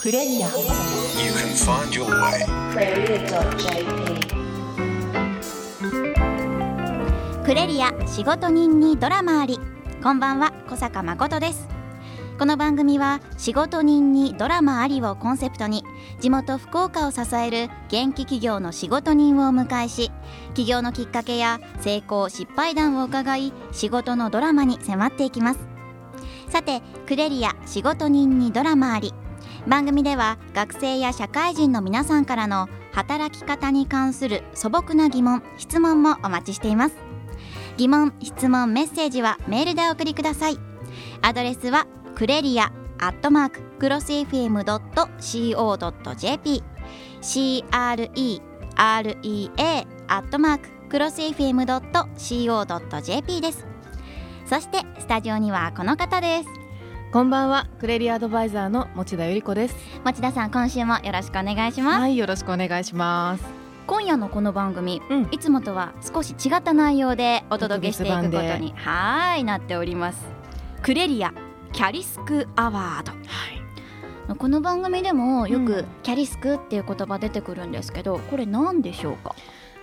クレリア。You can find your way. クレリア仕事人にドラマあり。こんばんは小坂誠です。この番組は仕事人にドラマありをコンセプトに地元福岡を支える元気企業の仕事人をお迎えし起業のきっかけや成功失敗談を伺い仕事のドラマに迫っていきます。さてクレリア仕事人にドラマあり番組では学生や社会人の皆さんからの働き方に関する素朴な疑問質問もお待ちしています。疑問質問メッセージはメールでお送りください。アドレスはクレリアアットマーククロス FM.co.jp CREREA アットマーククロス FM.co.jp です。そしてスタジオにはこの方です。こんばんは、クレリアアドバイザーの持田由里子です。持田さん今週もよろしくお願いします、はい、よろしくお願いします。今夜のこの番組うん、いつもとは少し違った内容でお届けしていくことにはーいなっております。クレリアキャリスクアワード。はい、この番組でもよくうん。キャリスクっていう言葉出てくるんですけどこれ何でしょうか？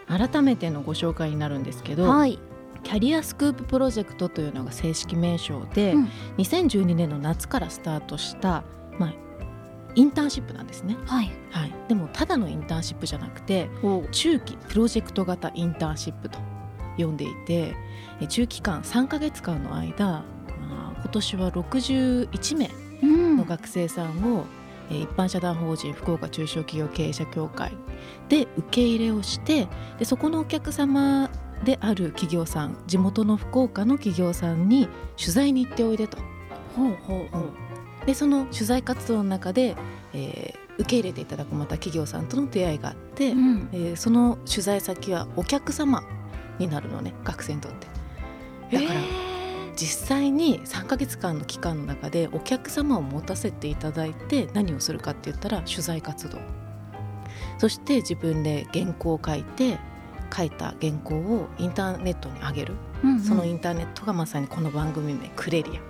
改めてのご紹介になるんですけど、はい、キャリアスクーププロジェクトというのが正式名称で、うん。2012年の夏からスタートした、まあ、インターンシップなんですね。はい。はい、でもただのインターンシップじゃなくて中期プロジェクト型インターンシップと呼んでいてえ中期間3ヶ月間の間、まあ、今年は61名うん。の学生さんを、えー一般社団法人福岡中小企業経営者協会で受け入れをしてでそこのお客様である企業さん地元の福岡の企業さんに取材に行っておいでと。ほうほうほう。でその取材活動の中で、えー受け入れていただくまた企業さんとの出会いがあって、うん。えーその取材先はお客様になるのね学生にとって。だから、へ実際に3ヶ月間の期間の中でお客様を持たせていただいて何をするかって言ったら取材活動。そして自分で原稿を書いて書いた原稿をインターネットに上げる、ーうんうん。そのインターネットがまさにこの番組名クレリア、はい、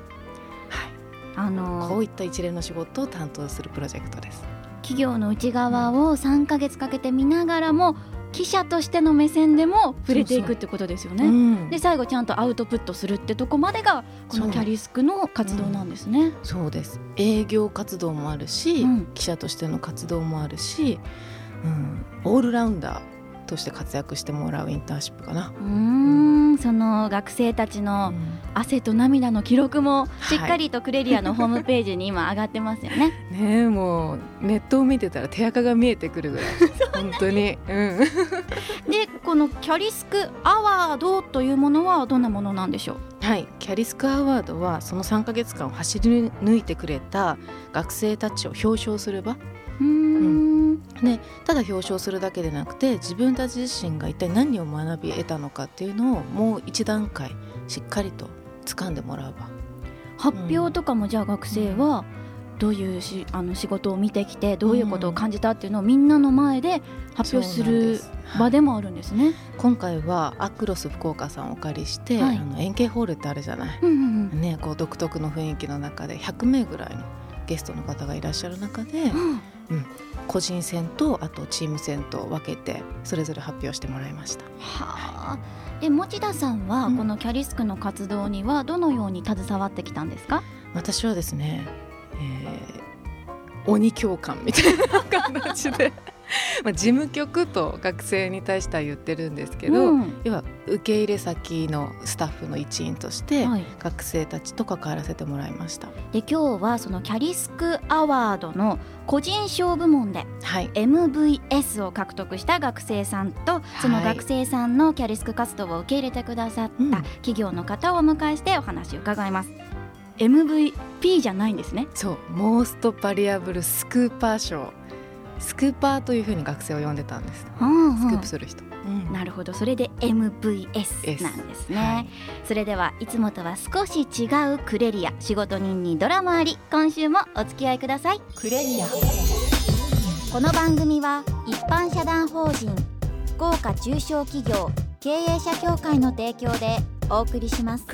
あのこういった一連の仕事を担当するプロジェクトです。企業の内側を3ヶ月かけて見ながらも記者としての目線でも触れていくってことですよね。うん。で最後ちゃんとアウトプットするってとこまでがこのキャリスクの活動なんですね。そうです。営業活動もあるし、うん。記者としての活動もあるし、うん、オールラウンダーとして活躍してもらうインターンシップかな。うーんその学生たちの汗と涙の記録もしっかりとクレリアのホームページに今上がってますよね。ねえもうネットを見てたら手垢が見えてくるぐらい。本当に、うん、でこのキャリスクアワードというものはどんなものなんでしょう？はい。キャリスクアワードはその3ヶ月間を走り抜いてくれた学生たちを表彰する場うーん。でただ表彰するだけでなくて自分たち自身が一体何を学び得たのかっていうのをもう一段階しっかりと掴んでもらう場。発表とかもじゃあ学生はどういうしあの仕事を見てきてどういうことを感じたっていうのをみんなの前で発表するす。場でもあるんですね。今回はアクロス福岡さんをお借りして、はい。あの円形ホールってあるじゃない。うんうんうん。ね、こう独特の雰囲気の中で100名ぐらいのゲストの方がいらっしゃる中で、うん個人戦とあとチーム戦と分けてそれぞれ発表してもらいました。はあ。で持田さんはうんこのキャリスクの活動にはどのように携わってきたんですか？私はですね、えー鬼教官みたいな形で まあ事務局と学生に対しては言ってるんですけど、うん。要は受け入れ先のスタッフの一員として、はい。学生たちと関わらせてもらいました。で今日はそのキャリスクアワードの個人賞部門ではい、MVS を獲得した学生さんとそのはい学生さんのキャリスク活動を受け入れてくださっうん。た企業の方をお迎えしてお話を伺います。MVP じゃないんですね。そう。モーストバリアブルスクーパー賞スクーパーというふうに学生を呼んでたんです。スクープする人。うん。なるほど。それで MVS なんですね、はい。それではいつもとは少し違うクレリア。仕事人にドラマあり。今週もお付き合いください。クレリア。この番組は一般社団法人福岡中小企業経営者協会の提供でお送りします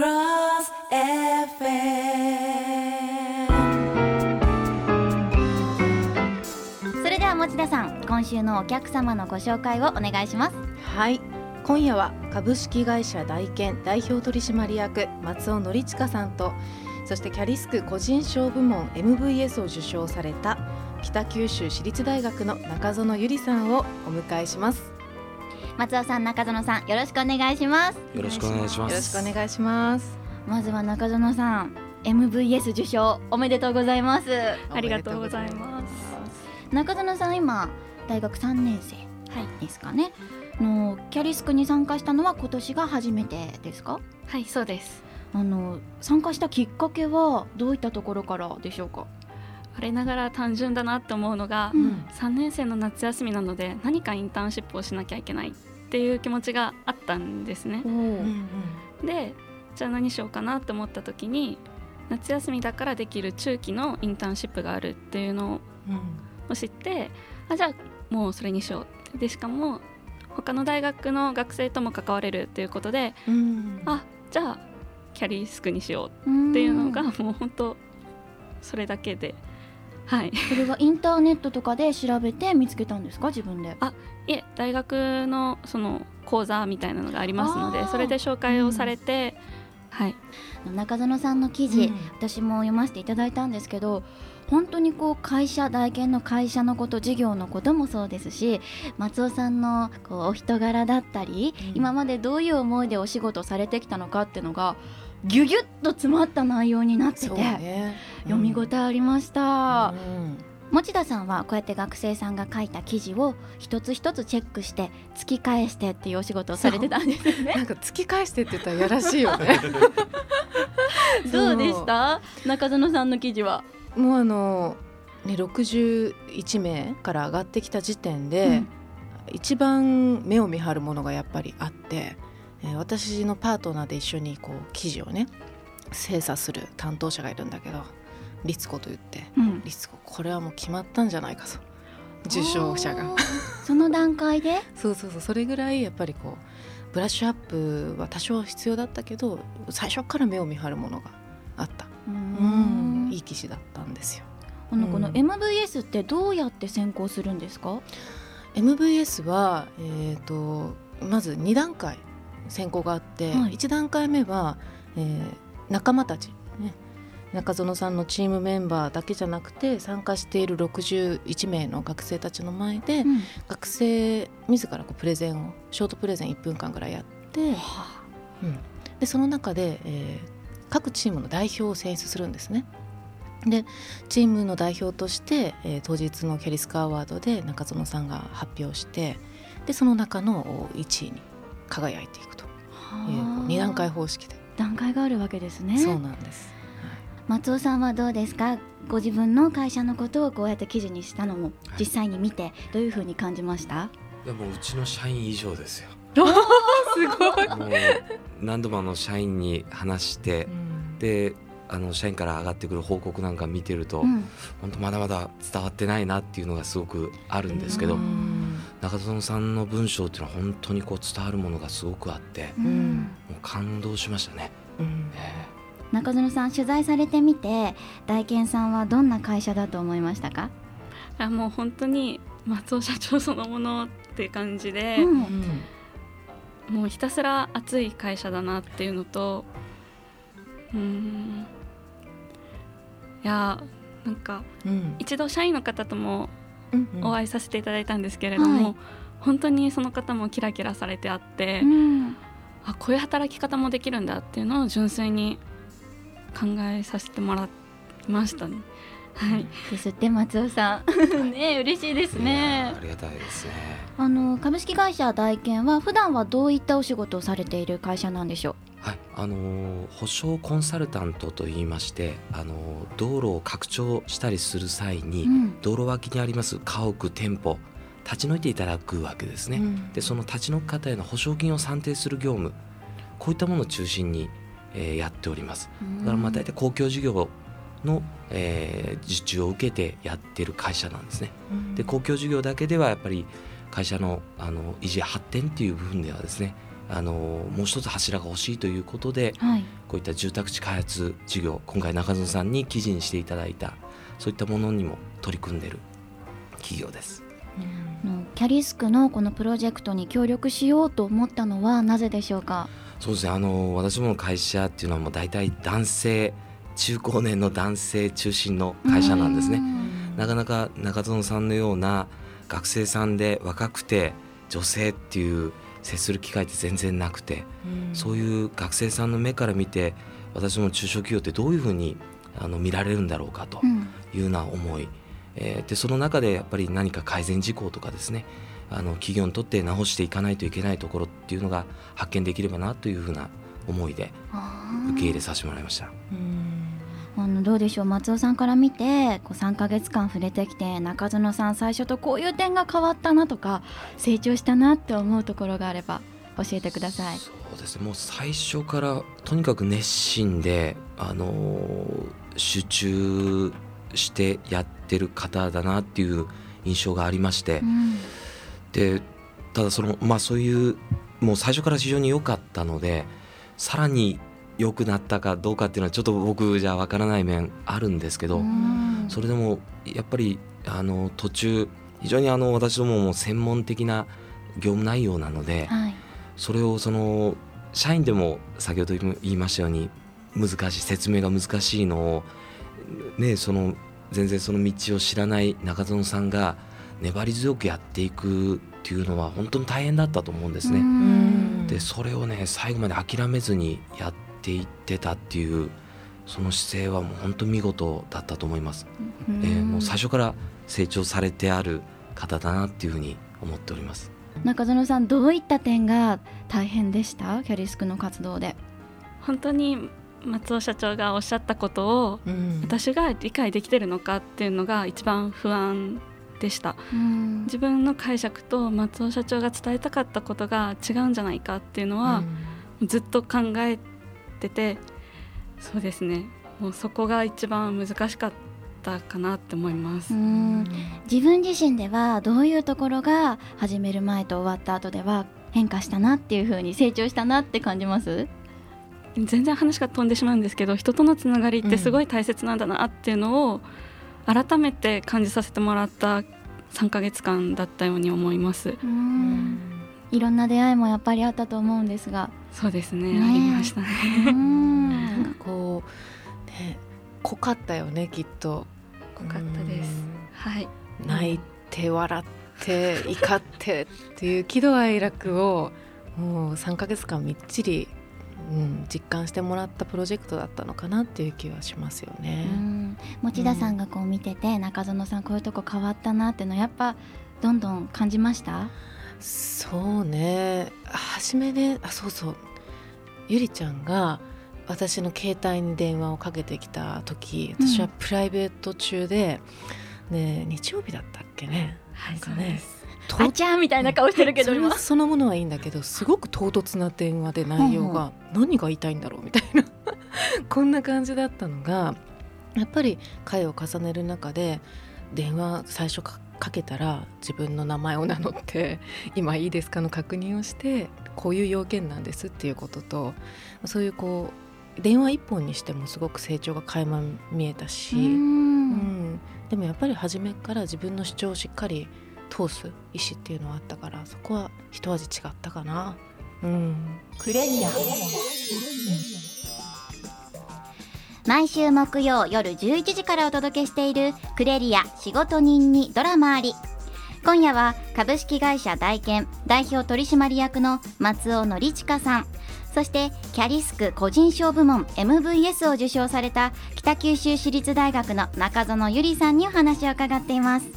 持田さん今週のお客様のご紹介をお願いします。はい。今夜は株式会社大研代表取締役松尾則親さんとそしてキャリスク個人賞部門 MVS を受賞された北九州市立大学の中園ゆりさんをお迎えします。松尾さん中園さんよろしくお願いします。よろしくお願いしまよろすしくお願いします。まずは中園さん MVS 受賞おめでとうございます。ありがとうございます中園さん今大学3年生ですかね、のキャリスクに参加したのは今年が初めてですか？はいそうです。あの参加したきっかけはどういったところからでしょうか？我ながら単純だなって思うのが、うん。3年生の夏休みなので何かインターンシップをしなきゃいけないっていう気持ちがあったんですね。お。うんでじゃあ何しようかなって思った時に夏休みだからできる中期のインターンシップがあるっていうのうんを知ってあじゃあもうそれにしよう。でしかも他の大学の学生とも関われるっていうことでうん。あじゃあキャリースクにしよう。っっていうのがもう本当それだけで。はい。それはインターネットとかで調べて見つけたんですか？自分で。あいえ大学のその講座みたいなのがありますのでそれで紹介をされて、はい。中園さんの記事、うん。私も読ませていただいたんですけど本当にこう会社大研の会社のこと事業のこともそうですし松尾さんのこうお人柄だったり、うん。今までどういう思いでお仕事をされてきたのかっていうのがギュギュッと詰まった内容になってて、そうね。読み応えありました、うん。持田さんはこうやって学生さんが書いた記事を一つ一つチェックして突き返してっていうお仕事をされてたんですよね。なんか突き返してって言ったらやらしいよね。どうでした？中園さんの記事は、もうあの、ね、61名から上がってきた時点で、うん。一番目を見張るものがやっぱりあって、えー私のパートナーで一緒にこう記事をね精査する担当者がいるんだけど律子と言ってうん。律子これはもう決まったんじゃないかと。受賞者が。その段階で？そうそうそう。それぐらいやっぱりこうブラッシュアップは多少必要だったけど最初から目を見張るものがあった、ううん。いい記事だったんですよ。あのこのうん。MVS ってどうやって選考するんですか？MVS は、えー、とまず2段階選考があって、はい。1段階目は、えー仲間たち、ね、中園さんのチームメンバーだけじゃなくて参加している61名の学生たちの前で、うん。学生自らこうプレゼンをショートプレゼン1分間ぐらいやって、うん、でその中で、えー各チームの代表を選出するんですね。でチームの代表として、えー当日のキャリスカアワードで中園さんが発表してでその中の1位に輝いていくと。いうはあ2段階方式で、段階があるわけですね。そうなんです。松尾さんはどうですか？ご自分の会社のことをこうやって記事にしたのも実際に見てどういうふうに感じました？いやもううちの社員以上ですよ すごい、もう何度もあの社員に話してであの社員から上がってくる報告なんか見てると、うん。本当まだまだ伝わってないなっていうのがすごくあるんですけど、うん。中園さんの文章っていうのは本当にこう伝わるものがすごくあってうん。もう感動しましたね。うん。え中園さん取材されてみて大健さんはどんな会社だと思いましたか、あもう本当に松尾社長そのものっていう感じで、うんもうひたすら熱い会社だなっていうのとうーんいやなんかうん。一度社員の方ともうん。お会いさせていただいたんですけれども、はい。本当にその方もキラキラされてあって、うん。あこういう働き方もできるんだっていうのを純粋に考えさせてもらいましたね。はい、ですって松尾さん。ね嬉しいですね。ありがたいですね。あの株式会社大健は普段はどういったお仕事をされている会社なんでしょはい、あのー保証コンサルタントといいまして、あのー道路を拡張したりする際に、う、うん。道路脇にあります家屋店舗立ち退いていただくわけですね。うん。でその立ち退く方への保証金を算定する業務こういったものを中心に、えーやっております。だからまあ大体公共事業の、えー受注を受けてやってる会社なんですね。うん。で公共事業だけではやっぱり会社のあの維持発展っていう部分ではですねあのもう一つ柱が欲しいということではい。こういった住宅地開発事業今回中園さんに記事にしていただいたそういったものにも取り組んでる企業です。キャリスクのこのプロジェクトに協力しようと思ったのはなぜでしょうか？そうですね。あの私どもの会社っていうのはもう大体男性中高年の男性中心の会社なんですね。なかなか中園さんのような学生さんで若くて女性っていう接する機会って全然なくて、そういう学生さんの目から見て私ども中小企業ってどういうふうにあの見られるんだろうかとうん。いうような思い、えーでその中でやっぱり何か改善事項とかですねあの企業にとって直していかないといけないところっていうのが発見できればなというふうな思いであ受け入れさせてもらいました。ーあのどうでしょう？松尾さんから見てこう3ヶ月間触れてきて中園さん最初とこういう点が変わったなとか成長したなって思うところがあれば教えてください。そうですね。もう最初からとにかく熱心で、あのー集中してやってる方だなっていう印象がありまして、うん。でただそのまあそういうもう最初から非常に良かったのでさらに良くなったかどうかっていうのはちょっと僕じゃわからない面あるんですけど、うん。それでもやっぱりあの途中非常にあの私どもも専門的な業務内容なので、はい。それをその社員でも先ほど言いましたように難しい説明が難しいのをねその全然その道を知らない中園さんが粘り強くやっていくっていうのは本当に大変だったと思うんですね。うん。でそれをね最後まで諦めずにやっていってたっていうその姿勢はもう本当見事だったと思います。うんえーもう最初から成長されてある方だなっていうふうに思っております。中園さんどういった点が大変でした？キャリスクの活動で。本当に松尾社長がおっしゃったことをうん私が理解できてるのかっていうのが一番不安でしたうん自分の解釈と松尾社長が伝えたかったことが違うんじゃないかっていうのは、ずっと考えててそうですね。もうそこが一番難しかったかなって思います、うん。自分自身ではどういうところが始める前と終わった後では変化したなっていう風に成長したなって感じます？全然話が飛んでしまうんですけど人とのつながりってすごい大切なんだなっていうのを改めて感じさせてもらった3ヶ月間だったように思います。うん。いろんな出会いもやっぱりあったと思うんですがそうですねね。えありましたね。うん。なんかこうね濃かったよねきっと。濃かったです。はい。うん泣いて笑って怒ってっていう喜怒哀楽をもう3ヶ月間みっちり、うん、実感してもらったプロジェクトだったのかなっていう気はしますよね。うん。持田さんがこう見てて中園さんこういうとこ変わったなっていうのやっぱどんどん感じました？そうね。初めねあそうそう。ゆりちゃんが私の携帯に電話をかけてきた時私はプライベート中で、ね、日曜日だったっけね。なんかね。とあちゃんみたいな顔してるけど今。そそのものはいいんだけどすごく唐突な電話で内容が何が言いたいんだろうみたいな。こんな感じだったのがやっぱり回を重ねる中で電話最初かかけたら自分の名前を名乗って「今いいですか?」の確認をしてこういう要件なんですっていうこととそういうこう電話一本にしてもすごく成長が垣間見えたし。ううんん、でもやっぱり初めから自分の主張をしっかり通す意思っていうのはあったからそこは一味違ったかな。うん、クレリア毎週木曜夜11時からお届けしているクレリア仕事人にドラマあり。今夜は株式会社大研代表取締役の松尾典親さん。そしてキャリスク個人賞部門 MVS を受賞された北九州市立大学の中園ゆりさんにお話を伺っています。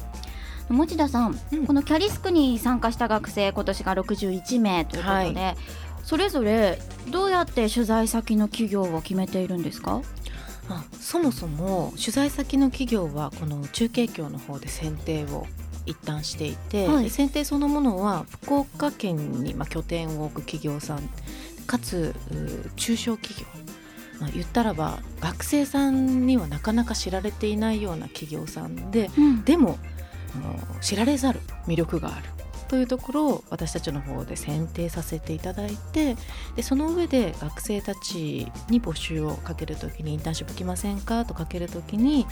持田さん、うん。このキャリスクに参加した学生今年が61名ということで、それぞれどうやって取材先の企業を決めているんですか？あそもそも取材先の企業はこの中継協の方で選定を一旦していて、はい。で選定そのものは福岡県にまあ拠点を置く企業さんかつう中小企業、まあ、言ったらば学生さんにはなかなか知られていないような企業さんでうん。でもあの知られざる魅力があるというところを私たちの方で選定させていただいてでその上で学生たちに募集をかけるときにインターンシップ来ませんかとかけるときに、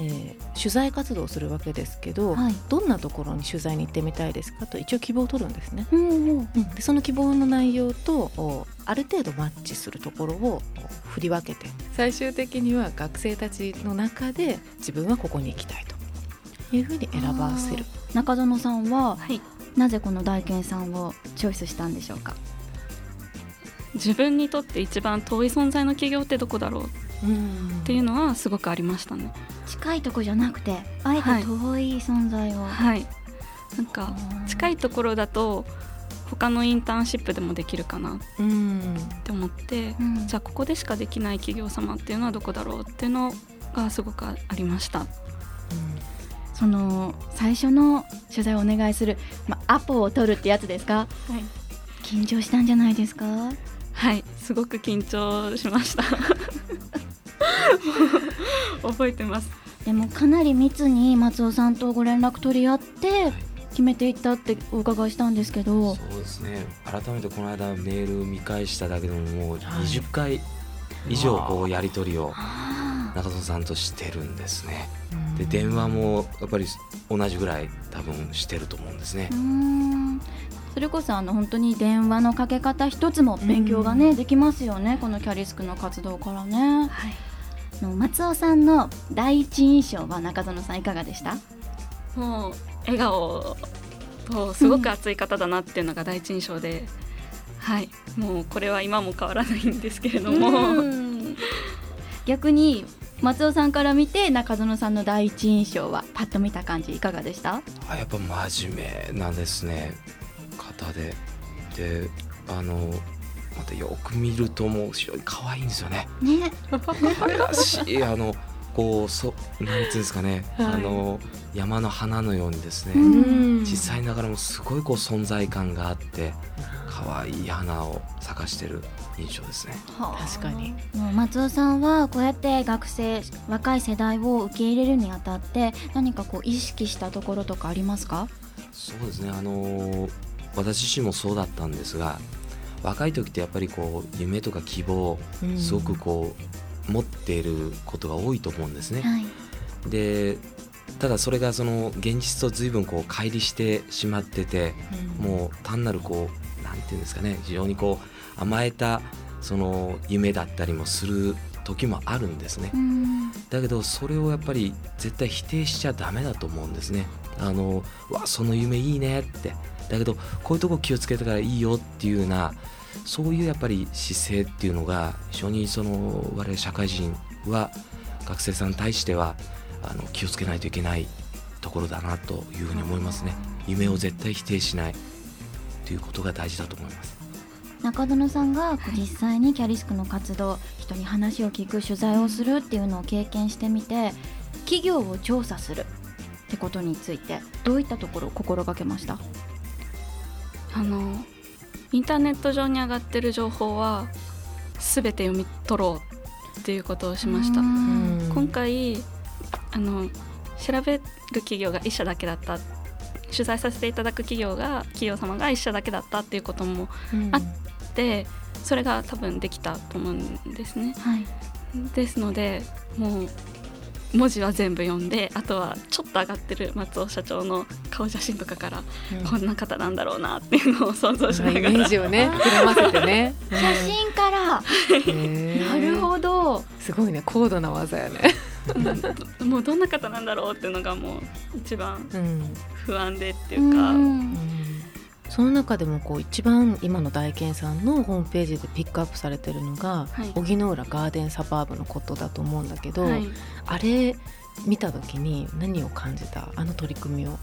えー取材活動をするわけですけど、はい。どんなところに取材に行ってみたいですか？と一応希望を取るんですね。うんうんうん。でその希望の内容とおある程度マッチするところをお振り分けて。最終的には学生たちの中で自分はここに行きたいというふうに選ばせる。中園さんははいなぜこの大研さんをチョイスしたんでしょうか？自分にとって一番遠い存在の企業ってどこだろう？っていうのはすごくありましたね。近いとこじゃなくてあえて遠い存在を、はい。なんか近いところだと他のインターンシップでもできるかな。っうん。て思って、うん。じゃあここでしかできない企業様っていうのはどこだろう？っていうのがすごくありました。その最初の取材をお願いする、まあ、アポを取るってやつですか？はい、緊張したんじゃないですか？はい、すごく緊張しました。覚えてます。でもかなり密に松尾さんとご連絡取り合って決めていったってお伺いしたんですけど。そうですね。改めてこの間メール見返しただけでももうはい。20回以上こうやり取りをあ中園さんとしてるんですね。うんで電話もやっぱり同じぐらい多分してると思うんですね。それこそあの本当に電話のかけ方一つも勉強がね、うん。できますよねこのキャリスクの活動からね。はい、あの松尾さんの第一印象は中園さんいかがでした？もう笑顔とすごく熱い方だなっていうのが第一印象で、はい、もうこれは今も変わらないんですけれども、うん。逆に松尾さんから見て中園さんの第一印象はパッと見た感じいかがでした？あやっぱ真面目なんですね。方で。であのまたよく見るともう非常に可愛いんですよね。ね。可愛らしい。あのこうそなんていうんですかね、はい。あの山の花のようにですね、うん。小さいながらもすごいこう存在感があって可愛い花を咲かしてる印象ですね。確かに。松尾さんはこうやって学生若い世代を受け入れるにあたって何かこう意識したところとかありますか？そうですね。あの私自身もそうだったんですが若い時ってやっぱりこう夢とか希望すごくこう持っていることが多いと思うんですね。はい。でただそれがその現実と随分こう乖離してしまっててもう単なるこうなんていうんですかね非常にこう甘えたその夢だったりもする時もあるんですね。うんだけどそれをやっぱり絶対否定しちゃダメだと思うんですね。あのわその夢いいねってだけどこういうとこ気をつけたからいいよっていうようなそういうやっぱり姿勢っていうのが非常にその我々社会人は学生さんに対してはあの気をつけないといけないところだなというふうに思いますね。夢を絶対否定しないということが大事だと思います。中園さんがこう実際にキャリスクの活動人に話を聞く取材をするっていうのを経験してみて企業を調査するってことについてどういったところを心がけました？あのインターネット上に上がってる情報は全て読み取ろうっていうことをしました。うん今回あの調べる企業が1社だけだった取材させていただく企業が企業様が1社だけだったっていうこともうんあでそれが多分できたと思うんですね。はいですのでもう文字は全部読んであとはちょっと上がってる松尾社長の顔写真とかから、こんな方なんだろうなっていうのを想像しなイがらメージをね 膨らませてね。写真から真なるほどすごいね高度な技やね。うん。もうどんな方なんだろうっていうのがもう一番うん。不安でっていうか、うん。その中でもこう一番今の大健さんのホームページでピックアップされてるのが、はい。荻野浦ガーデンサバーブのことだと思うんだけど、はい。あれ見た時に何を感じた？あの取り組みを。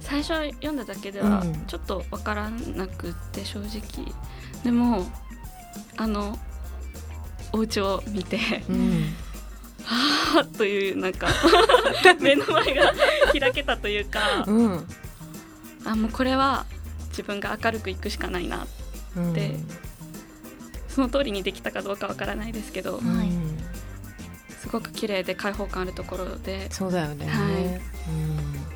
最初読んだだけではうん。ちょっとわからなくって正直。でもあのお家を見てうんはあというなんか 目の前が開けたというかうん。あもうこれは自分が明るくいくしかないなうん。でその通りにできたかどうかわからないですけどうん。はいすごく綺麗で開放感あるところでそうだよね。はい。うん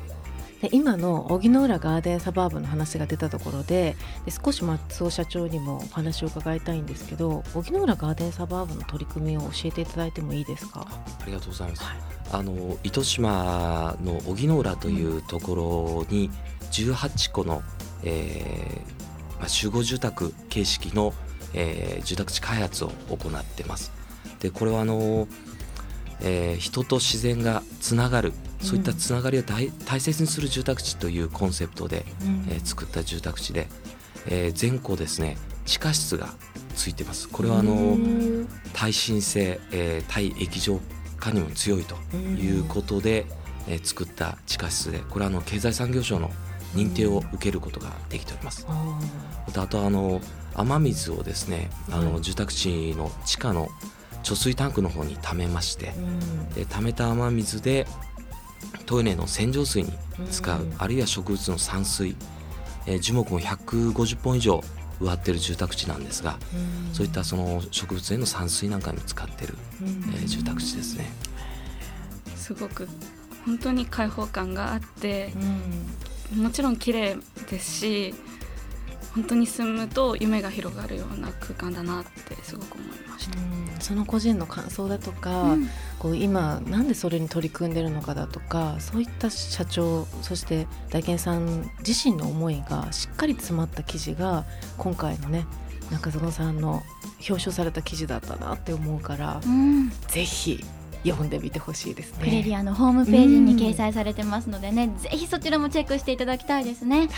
で今の荻野浦ガーデンサバーブの話が出たところでで少し松尾社長にもお話を伺いたいんですけど荻野浦ガーデンサバーブの取り組みを教えていただいてもいいですか？ありがとうございます。あの糸島の荻野浦というところに18個の、えーまあ、集合住宅形式の、えー住宅地開発を行ってます。でこれはあの、えー人と自然がつながるそういったつながりを大大切にする住宅地というコンセプトで、えー作った住宅地で、えー全校ですね地下室がついてます。これはあの耐震性、えー耐液状化にも強いということで、えー作った地下室でこれはあの経済産業省の認定を受けることができております。ああとあの雨水をですねあのはい住宅地の地下の貯水タンクの方に溜めましてで溜めた雨水でトイレの洗浄水に使う、うん。あるいは植物の散水、えー樹木も150本以上植わってる住宅地なんですが、うん。そういったその植物への散水なんかにも使ってる、うん。えー住宅地ですね。すごく本当に開放感があってうん。もちろん綺麗ですし本当に住むと夢が広がるような空間だなってすごく思いました。うんその個人の感想だとか、うんこう今なんでそれに取り組んでるのかだとかそういった社長そして大健さん自身の思いがしっかり詰まった記事が今回のね中園さんの表彰された記事だったなって思うから、うんぜひ読んでみてほしいですね。クレリアのホームページに掲載されてますのでね、ぜひそちらもチェックしていただきたいですね。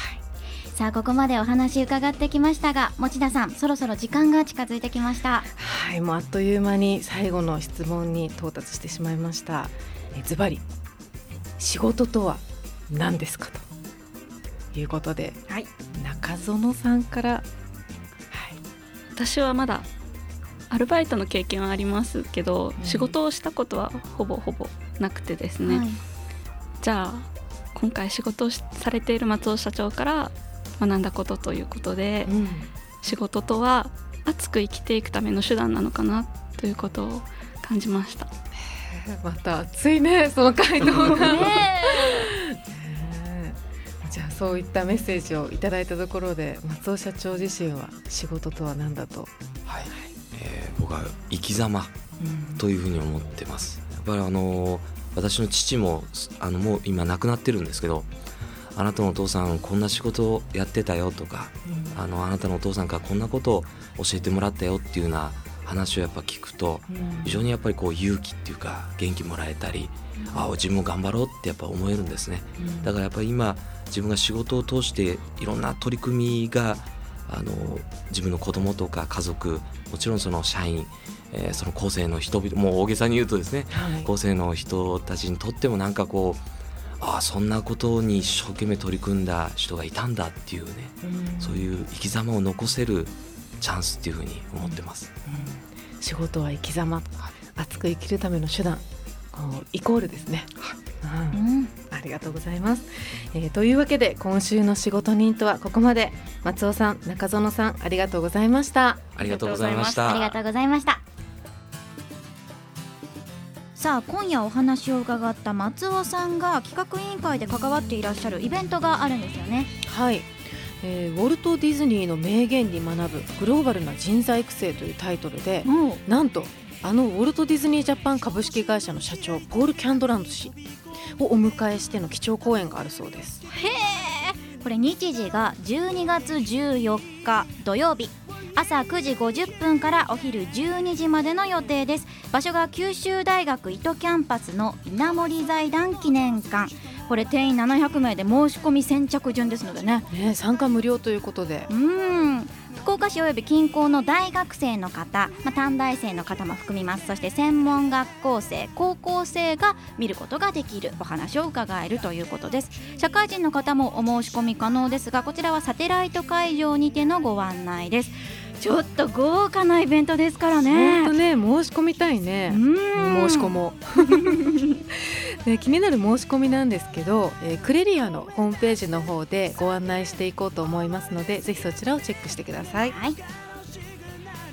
さあここまでお話伺ってきましたが持田さんそろそろ時間が近づいてきました。はい、もうあっという間に最後の質問に到達してしまいました。えズバリ仕事とは何ですかと。いうことで、はい。中園さんから、はい、私はまだアルバイトの経験はありますけど、うん。仕事をしたことはほぼほぼなくてですね、はい。じゃあ今回仕事をしされている松尾社長から学んだことということで、うん。仕事とは熱く生きていくための手段なのかなということを感じました。また熱いねその回答が、じゃあそういったメッセージをいただいたところで松尾社長自身は仕事とは何だと、はい。えー僕は生き様うん。というふうに思ってます。やっぱりあの私の父もあのもう今亡くなってるんですけどあなたのお父さんこんな仕事をやってたよとかあのあなたのお父さんからこんなことを教えてもらったよっていうような話をやっぱ聞くとうん。非常にやっぱりこう勇気っていうか元気もらえたりあ自分も頑張ろうってやっぱ思えるんですね。うん。だからやっぱり今自分が仕事を通していろんな取り組みがあの自分の子供とか家族もちろんその社員、えーその後世の人々もう大げさに言うとですねはい。後世の人たちにとってもなんかこうああそんなことに一生懸命取り組んだ人がいたんだっていうねうん。そういう生き様を残せるチャンスっていうふうに思ってます。うん。仕事は生き様。熱く生きるための手段。イコールですね、ううんん。ありがとうございます、えーというわけで今週の仕事人とはここまで。松尾さん中園さんありがとうございました。ありがとうございました。ありがとうございましたさあ今夜お話を伺った松尾さんが企画委員会で関わっていらっしゃるイベントがあるんですよね。はい、えーウォルト・ディズニーの名言に学ぶグローバルな人材育成というタイトルでもなんとあのウォルト・ディズニー・ジャパン株式会社の社長ポール・キャンドランド氏をお迎えしての基調講演があるそうです。これ日時が12月14日土曜日朝9時50分からお昼12時までの予定です。場所が九州大学糸キャンパスの稲森財団記念館。これ定員700名で申し込み先着順ですのでね。ね参加無料ということで。うーん。福岡市および近郊の大学生の方、まあ、短大生の方も含みます。そして専門学校生高校生が見ることができるお話を伺えるということです。社会人の方もお申し込み可能ですがこちらはサテライト会場にてのご案内ですちょっと豪華なイベントですから本ね当ね申し込みたいね。申し込もう。で 気になる申し込みなんですけど、えークレリアのホームページの方でご案内していこうと思いますのでぜひそちらをチェックしてください。はい。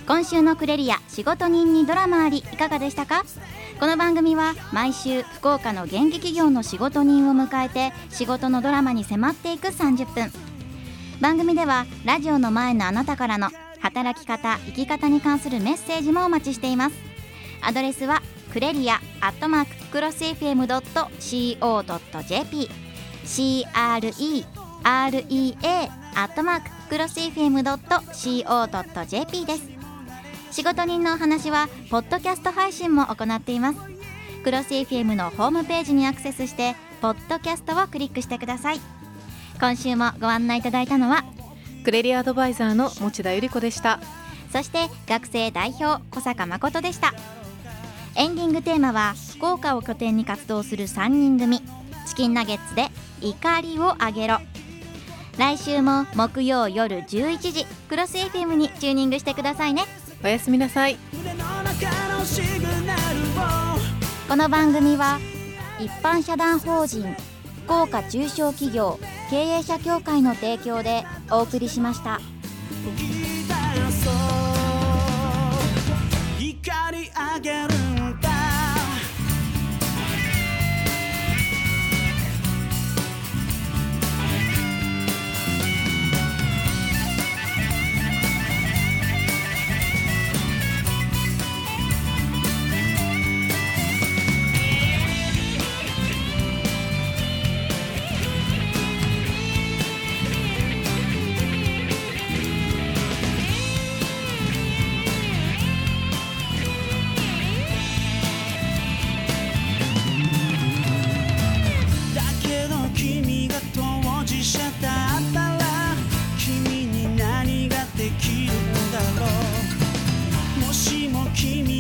今週のクレリア仕事人にドラマありいかがでしたか？この番組は毎週福岡の現役企業の仕事人を迎えて仕事のドラマに迫っていく30分。番組ではラジオの前のあなたからの働き方生き方に関するメッセージもお待ちしています。アドレスはクレリアアットマーククロス FM.co.jp CREREA アットマーククロス FM.co.jp です。仕事人のお話はポッドキャスト配信も行っています。クロス FM のホームページにアクセスしてポッドキャストをクリックしてください。今週もご案内いただいたのはクレリアアドバイザーの持田由里子でした。そして学生代表小坂誠でした。エンディングテーマは福岡を拠点に活動する3人組。チキンナゲッツで怒りをあげろ。来週も木曜夜11時クロス FM にチューニングしてくださいね。おやすみなさい。この番組は一般社団法人福岡中小企業経営者協会の提供でお送りしました。光あげる君